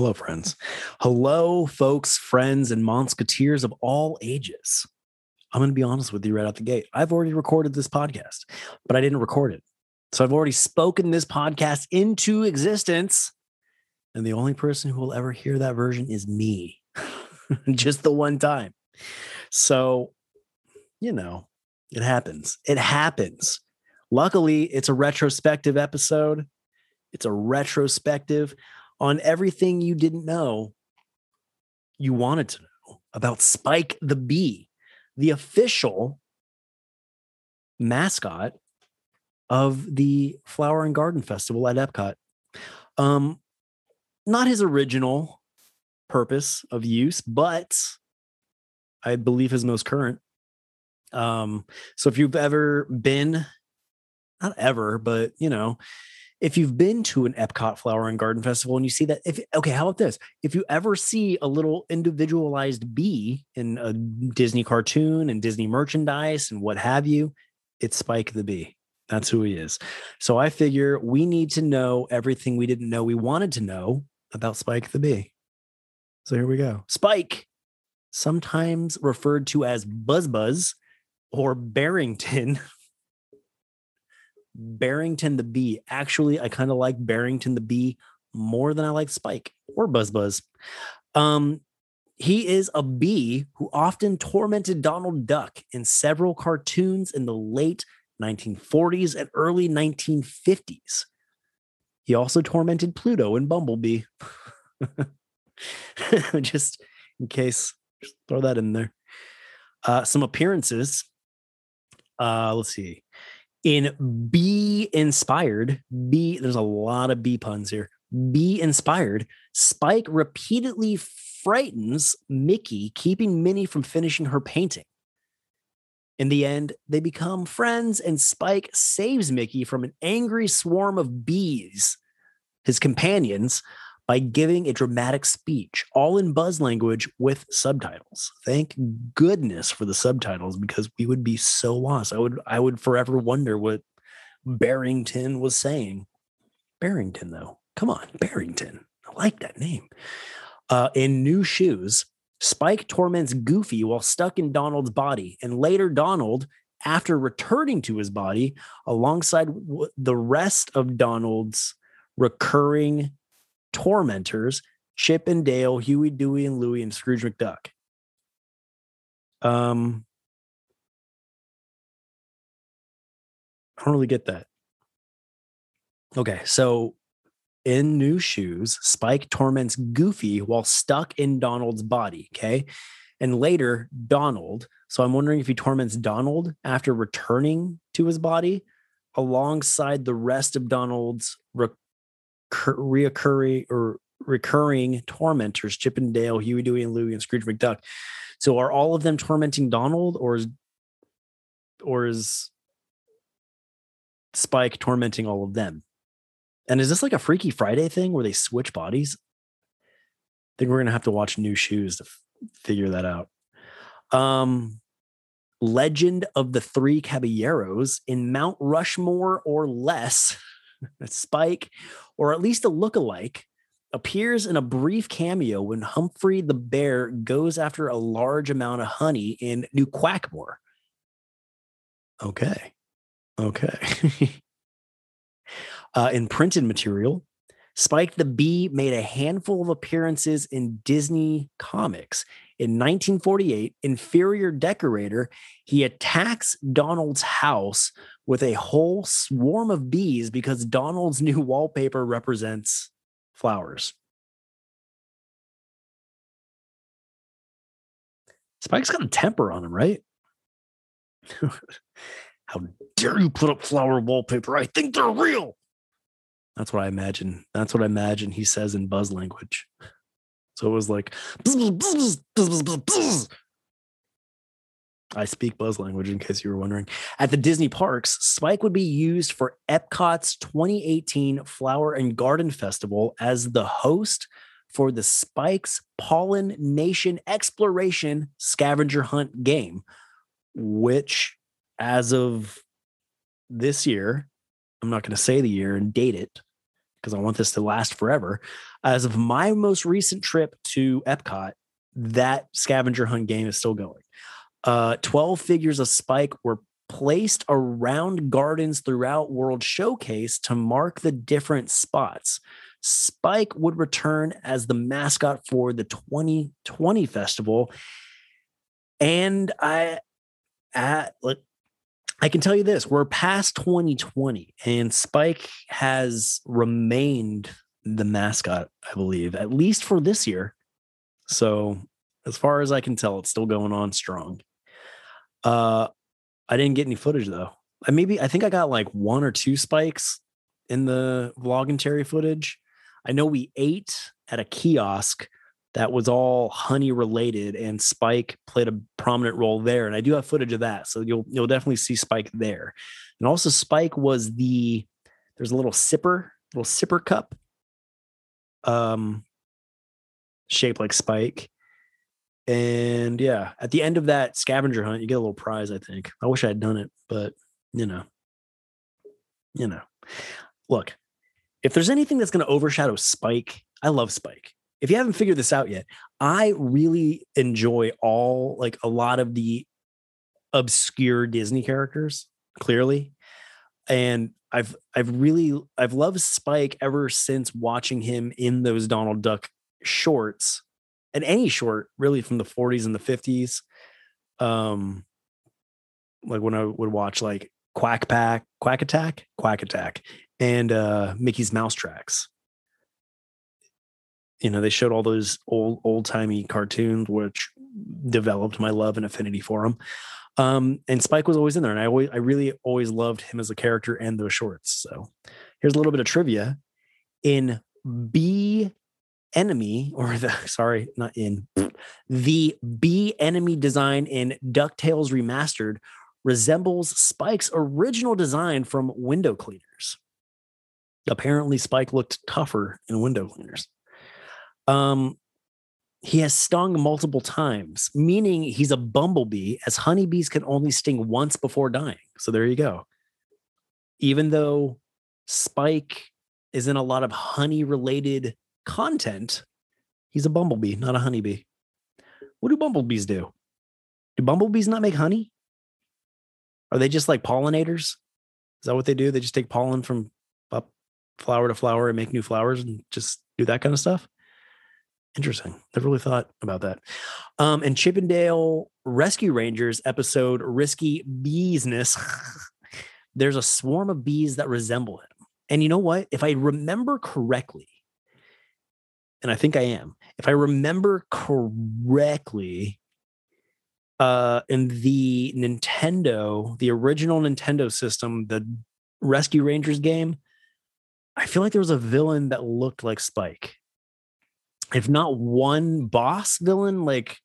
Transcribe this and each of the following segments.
Hello, friends. Hello, folks, friends, and Monsketeers of all ages. I'm going to be honest with you right out the gate. I've already recorded this podcast, but I didn't record it. So I've already spoken this podcast into existence. And the only person who will ever hear that version is me, just the one time. So, you know, it happens. It happens. Luckily, it's a retrospective episode. It's a retrospective on everything you didn't know you wanted to know about Spike the Bee, the official mascot of the Flower and Garden Festival at Epcot. Um, not his original purpose of use, but I believe his most current. Um, so if you've ever been, not ever, but you know, if you've been to an Epcot Flower and Garden Festival and you see that, if okay, how about this? If you ever see a little individualized bee in a Disney cartoon and Disney merchandise and what have you, it's Spike the Bee. That's who he is. So I figure we need to know everything we didn't know we wanted to know about Spike the Bee. So here we go. Spike, sometimes referred to as Buzz Buzz or Barrington Barrington the Bee. Actually, I kind of like Barrington the Bee more than I like Spike or Buzz Buzz. Um, he is a bee who often tormented Donald Duck in several cartoons in the late 1940s and early 1950s. He also tormented Pluto and Bumblebee. just in case, throw that in there. Uh, some appearances. Uh, let's see in Be Inspired, Be, there's a lot of B puns here. Be Inspired, Spike repeatedly frightens Mickey, keeping Minnie from finishing her painting. In the end, they become friends, and Spike saves Mickey from an angry swarm of bees, his companions, by giving a dramatic speech, all in Buzz language with subtitles. Thank goodness for the subtitles because we would be so lost. I would I would forever wonder what Barrington was saying. Barrington, though, come on, Barrington. I like that name. Uh, in new shoes, Spike torments Goofy while stuck in Donald's body, and later Donald, after returning to his body, alongside the rest of Donald's recurring tormentors Chip and Dale, Huey, Dewey, and Louie, and Scrooge McDuck. Um, I don't really get that. Okay, so in new shoes, Spike torments Goofy while stuck in Donald's body. Okay. And later, Donald. So I'm wondering if he torments Donald after returning to his body alongside the rest of Donald's reoccurring or recurring tormentors, Chip and Dale, Huey, Dewey, and Louie, and Scrooge McDuck. So are all of them tormenting Donald, or is or is Spike tormenting all of them? And is this like a Freaky Friday thing where they switch bodies? I think we're gonna have to watch New Shoes to f- figure that out. Um, Legend of the Three Caballeros in Mount Rushmore or less. Spike, or at least a look-alike, appears in a brief cameo when Humphrey the bear goes after a large amount of honey in New Quackmore. Okay. Okay. uh, in printed material, Spike the Bee made a handful of appearances in Disney comics. In 1948, inferior decorator, he attacks Donald's house with a whole swarm of bees because Donald's new wallpaper represents flowers. Spike's got a temper on him, right? How dare you put up flower wallpaper? I think they're real. That's what I imagine. That's what I imagine he says in Buzz language. So it was like, bzz, bzz, bzz, I speak Buzz language in case you were wondering. At the Disney parks, Spike would be used for Epcot's 2018 Flower and Garden Festival as the host for the Spike's Pollen Nation Exploration Scavenger Hunt game, which, as of this year, I'm not going to say the year and date it because I want this to last forever. As of my most recent trip to Epcot, that scavenger hunt game is still going. Uh, 12 figures of Spike were placed around gardens throughout World Showcase to mark the different spots. Spike would return as the mascot for the 2020 festival. And I at like I can tell you this, we're past 2020 and Spike has remained the mascot, I believe, at least for this year. So, as far as I can tell, it's still going on strong. Uh I didn't get any footage though. I maybe I think I got like one or two spikes in the vlog and Terry footage. I know we ate at a kiosk that was all honey related and Spike played a prominent role there. And I do have footage of that. So you'll you'll definitely see Spike there. And also Spike was the there's a little sipper, little sipper cup um shaped like Spike. And yeah, at the end of that scavenger hunt, you get a little prize, I think. I wish I had done it, but you know. You know. Look, if there's anything that's going to overshadow Spike, I love Spike. If you haven't figured this out yet, I really enjoy all like a lot of the obscure Disney characters, clearly. And I've I've really I've loved Spike ever since watching him in those Donald Duck shorts and any short really from the 40s and the 50s um like when i would watch like quack pack quack attack? Quack attack and uh mickey's mouse tracks. You know they showed all those old old timey cartoons which developed my love and affinity for them um and spike was always in there and i always i really always loved him as a character and those shorts so. Here's a little bit of trivia. In b enemy or the sorry not in the b enemy design in ducktales remastered resembles spike's original design from window cleaners. Apparently spike looked tougher in window cleaners. Um he has stung multiple times meaning he's a bumblebee as honeybees can only sting once before dying. So there you go. Even though spike is in a lot of honey related content, he's a bumblebee, not a honeybee. What do bumblebees do? Do bumblebees not make honey? Are they just like pollinators? Is that what they do? They just take pollen from up flower to flower and make new flowers and just do that kind of stuff? Interesting. Never really thought about that. Um, and Chip 'n Dale Rescue Rangers episode Risky Beesness. There's a swarm of bees that resemble him. And you know what? If I remember correctly, and I think I am. If I remember correctly, uh, in the Nintendo, the original Nintendo system, the Rescue Rangers game, I feel like there was a villain that looked like Spike. If not one boss villain, like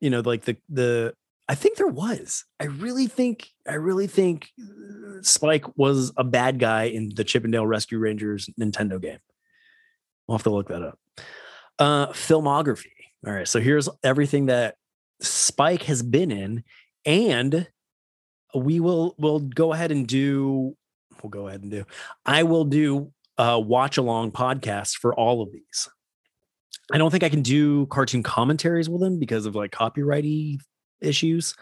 you know, like the the I think there was. I really think I really think uh, Spike was a bad guy in the Chip 'n Dale Rescue Rangers Nintendo game. We'll have to look that up. Uh, filmography. All right. So here's everything that Spike has been in, and we will we'll go ahead and do. We'll go ahead and do. I will do a watch along podcast for all of these. I don't think I can do cartoon commentaries with them because of like copyrighty issues.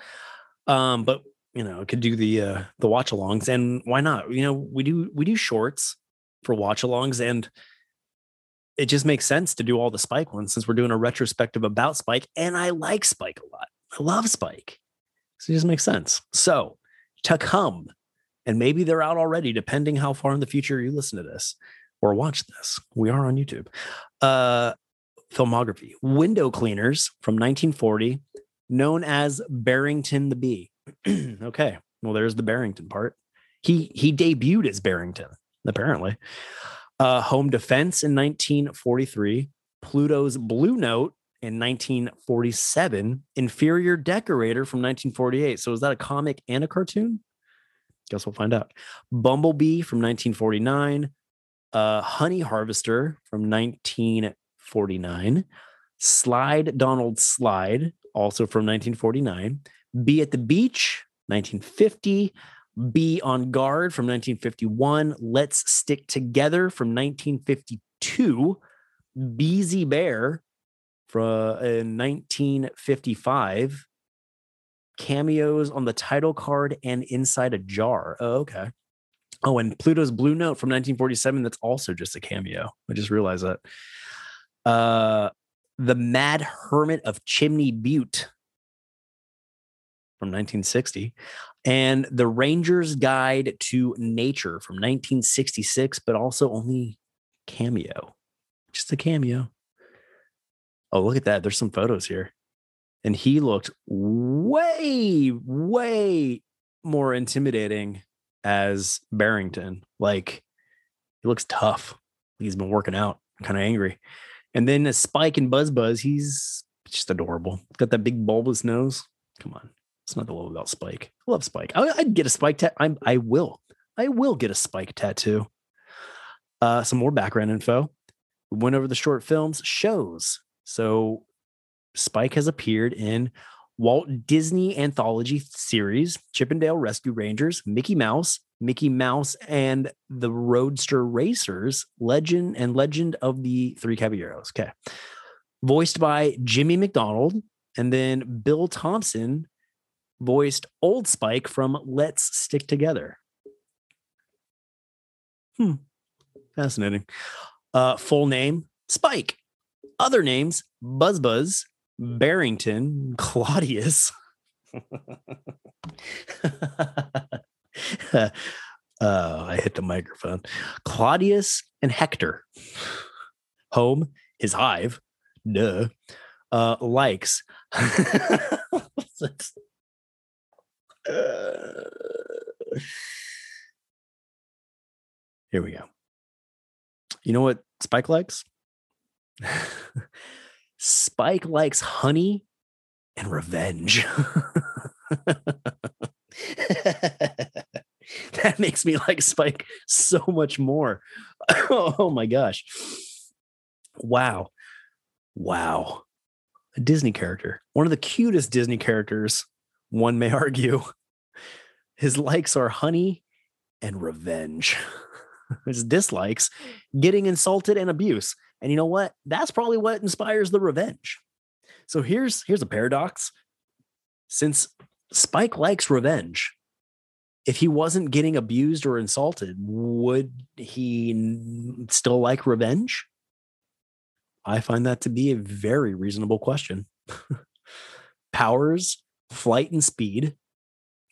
Um, but you know, I could do the uh the watch alongs, and why not? You know, we do we do shorts for watch alongs, and it just makes sense to do all the Spike ones since we're doing a retrospective about Spike. And I like Spike a lot. I love Spike. So it just makes sense. So to come, and maybe they're out already, depending how far in the future you listen to this or watch this. We are on YouTube. Uh, filmography Window Cleaners from 1940, known as Barrington the Bee. okay. Well, there's the Barrington part. He he debuted as Barrington, apparently uh, Home Defense in 1943, Pluto's Blue Note in 1947, Inferior Decorator from 1948. So is that a comic and a cartoon? Guess we'll find out. Bumblebee from 1949, uh, Honey Harvester from 1949, Slide Donald Slide, also from 1949, Bee at the Beach, 1950, Bee on Guard from 1951. Let's Stick Together from 1952. Beezy Bear from in 1955. Cameos on the title card and inside a jar. Oh, okay. Oh, and Pluto's Blue Note from 1947. That's also just a cameo. I just realized that. Uh, the Mad Hermit of Chimney Butte from 1960, and The Ranger's Guide to Nature from 1966, but also only cameo, just a cameo. Oh, look at that. There's some photos here. And he looked way, way more intimidating as Barrington. Like he looks tough. He's been working out, kind of angry. And then a Spike and Buzz Buzz, he's just adorable. Got that big bulbous nose. Come on. It's not the love about Spike. I love Spike. I, would get a Spike tattoo. I'm I will. I will get a Spike tattoo. Uh, some more background info. We went over the short films shows. So Spike has appeared in Walt Disney anthology series, Chip 'n Dale Rescue Rangers, Mickey Mouse, Mickey Mouse and the Roadster Racers, Legend and Legend of the Three Caballeros. Okay. Voiced by Jimmy McDonald. And then Bill Thompson voiced Old Spike from Let's Stick Together. Hmm. Fascinating. Uh, full name Spike. Other names Buzz Buzz, Barrington, Claudius. uh, I hit the microphone. Claudius and Hector. Home, his hive. Duh. Uh, likes. here we go. You know what Spike likes? Spike likes honey and revenge. that makes me like Spike so much more. oh my gosh. Wow. Wow. A Disney character. One of the cutest Disney characters, one may argue. His likes are honey and revenge. His dislikes, getting insulted and abuse. And you know what? That's probably what inspires the revenge. So here's here's a paradox. Since Spike likes revenge, if he wasn't getting abused or insulted, would he still like revenge? I find that to be a very reasonable question. Powers, flight, and speed.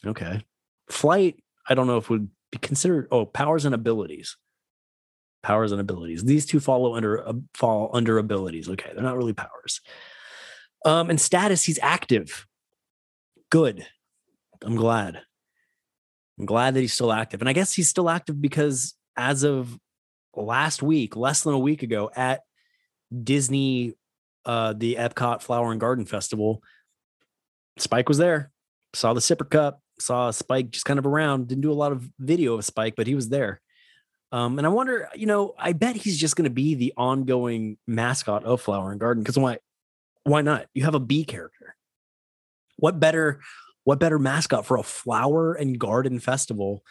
Okay. Flight, I don't know if would be considered. Oh, powers and abilities. Powers and abilities. These two follow under uh, fall under abilities. Okay, they're not really powers. Um, and status, he's active. Good. I'm glad. I'm glad that he's still active. And I guess he's still active because as of last week, less than a week ago, at Disney, uh, the Epcot Flower and Garden Festival, Spike was there. Saw the sipper cup, saw Spike just kind of around. Didn't do a lot of video of Spike, but he was there. Um, and I wonder, you know, I bet he's just going to be the ongoing mascot of Flower and Garden because why? Why not? You have a bee character. What better what better mascot for a flower and garden festival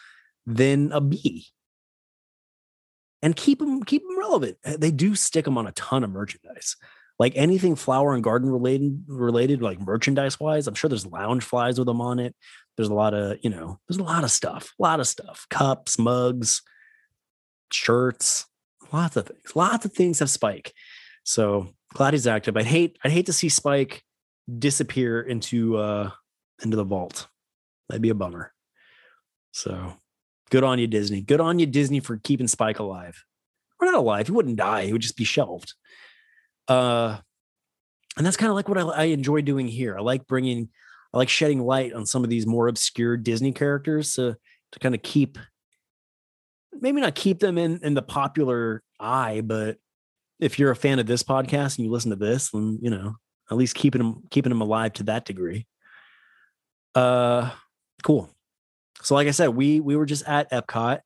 than a bee? And keep them keep them relevant. Uh, they do stick them on a ton of merchandise. Like anything flower and garden related related like merchandise wise, I'm sure there's Loungeflies with them on it. There's a lot of, you know, there's a lot of stuff, a lot of stuff. Cups, mugs, shirts, lots of things. Lots of things have Spike. So glad he's active. I'd hate I'd hate to see Spike disappear into uh into the vault. That'd be a bummer. So good on you, Disney. Good on you, Disney, for keeping Spike alive. Or not alive. He wouldn't die. He would just be shelved. Uh, and that's kind of like what I, I enjoy doing here. I like bringing, I like shedding light on some of these more obscure Disney characters to to kind of keep, maybe not keep them in in the popular eye, but if you're a fan of this podcast and you listen to this, then you know at least keeping them keeping them alive to that degree. Uh, cool. So, like I said, we we were just at Epcot.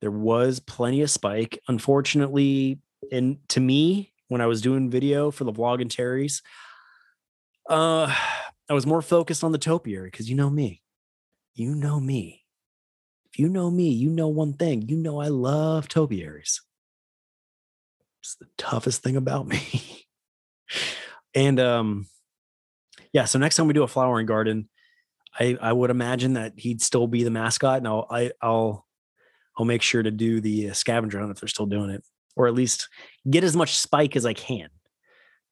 There was plenty of spike. Unfortunately, and to me, when I was doing video for the vlog and Terry's, uh, I was more focused on the topiary because you know me, you know me. if you know me, you know one thing. You know I love topiaries. It's the toughest thing about me. and um, yeah, so next time we do a flowering garden, I I would imagine that he'd still be the mascot, and I'll I, I'll I'll make sure to do the uh, scavenger hunt if they're still doing it, or at least get as much spike as I can.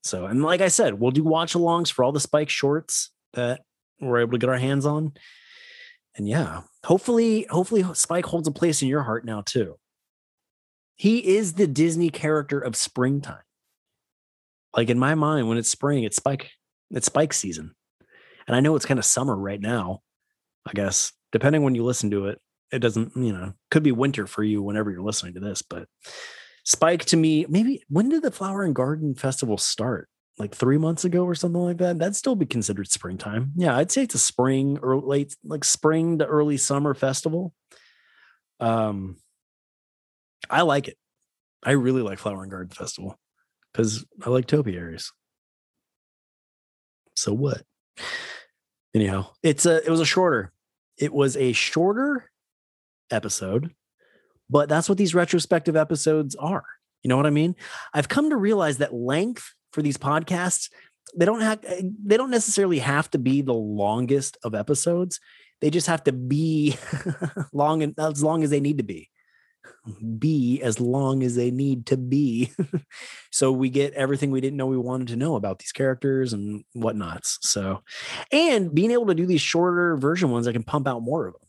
So, and like I said, we'll do watch alongs for all the spike shorts that we're able to get our hands on. And yeah, hopefully, hopefully Spike holds a place in your heart now too. He is the Disney character of springtime. Like in my mind, when it's spring, it's Spike, it's Spike season. And I know it's kind of summer right now, I guess, depending when you listen to it. It doesn't, you know, could be winter for you whenever you're listening to this, but Spike to me, maybe when did the Flower and Garden Festival start? Like three months ago or something like that. That'd still be considered springtime. Yeah, I'd say it's a spring or late, like spring to early summer festival. Um, I like it. I really like Flower and Garden Festival because I like topiaries. So what? Anyhow, it's a it was a shorter. It was a shorter episode but that's what these retrospective episodes are. You know what I mean? I've come to realize that length for these podcasts, they don't have eh, they don't necessarily have to be the longest of episodes. They just have to be long and as long as they need to be. Be as long as they need to be. so we get everything we didn't know we wanted to know about these characters and whatnots. So, and being able to do these shorter version ones, I can pump out more of them,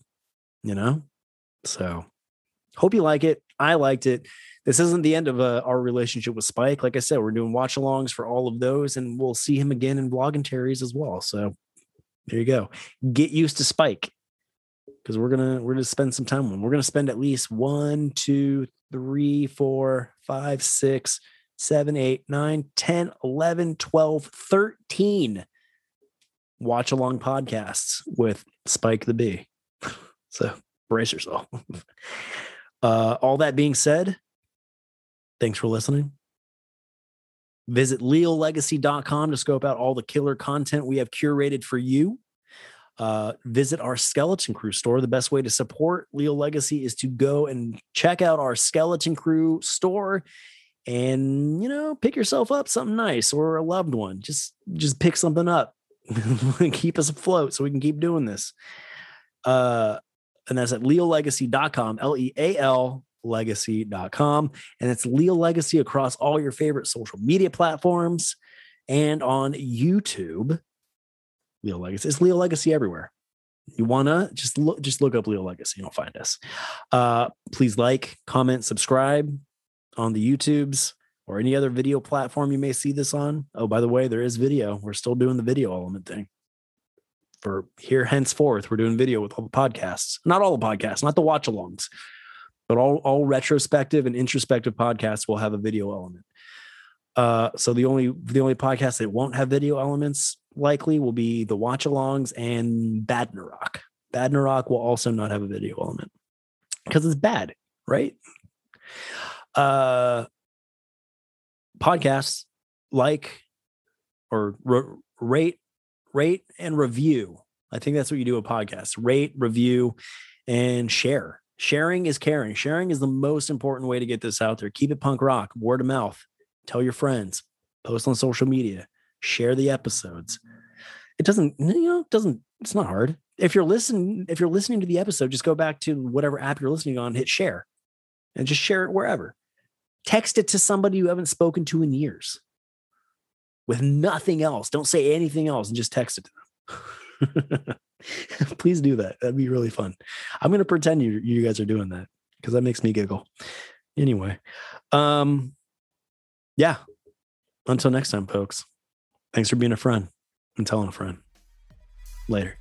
you know? So Hope you like it. I liked it. This isn't the end of uh, our relationship with Spike. Like I said, we're doing watch alongs for all of those, and we'll see him again in Vlog Terry's as well. So there you go. Get used to Spike because we're gonna we're gonna spend some time. We're gonna spend at least one, two, three, four, five, six, seven, eight, nine, 10, 11, 12, 13 watch along podcasts with Spike the Bee. So brace yourself. Uh, all that being said, thanks for listening. Visit leallegacy.com to scope out all the killer content we have curated for you. Uh, visit our Skeleton Crue store. The best way to support Leal Legacy is to go and check out our Skeleton Crue store and you know pick yourself up something nice or a loved one just just pick something up keep us afloat so we can keep doing this uh and that's at leallegacy.com, L E A L legacy.com. And it's Leal Legacy across all your favorite social media platforms and on YouTube. Leal Legacy. It's Leal Legacy everywhere. You wanna just look just look up Leal Legacy, you'll find us. Uh please like, comment, subscribe on the YouTubes or any other video platform you may see this on. Oh, by the way, there is video. We're still doing the video element thing for here henceforth we're doing video with all the podcasts. Not all the podcasts not the watch alongs but all, all retrospective and introspective podcasts will have a video element. Uh, so the only the only podcast that won't have video elements likely will be the watch alongs and badnarok. Badnarok will also not have a video element because it's bad right? Uh podcasts like or rate rate and review. I think that's what you do a podcast. Rate, review, and share. Sharing is caring. Sharing is the most important way to get this out there. Keep it punk rock, word of mouth. Tell your friends, post on social media, share the episodes. It doesn't, you know, it doesn't, it's not hard. If you're listening, if you're listening to the episode, just go back to whatever app you're listening on, hit share and just share it wherever. Text it to somebody you haven't spoken to in years with nothing else. Don't say anything else and just text it to them. Please do that. That'd be really fun. I'm going to pretend you you guys are doing that because that makes me giggle. Anyway, um yeah. Until next time, folks. Thanks for being a friend and telling a friend. Later.